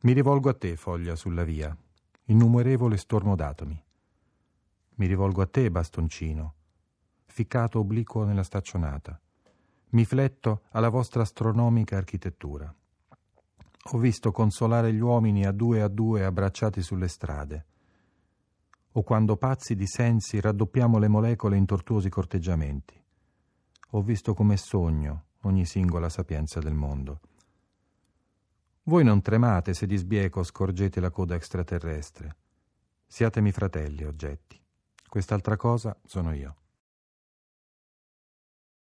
Mi rivolgo a te, foglia sulla via, innumerevole stormo d'atomi. Mi rivolgo a te, bastoncino, ficcato obliquo nella staccionata. Mi fletto alla vostra astronomica architettura. Ho visto consolare gli uomini a due a due abbracciati sulle strade. O quando pazzi di sensi raddoppiamo le molecole in tortuosi corteggiamenti. Ho visto come sogno ogni singola sapienza del mondo. Voi non tremate se di sbieco scorgete la coda extraterrestre. Siatemi fratelli, oggetti. Quest'altra cosa sono io.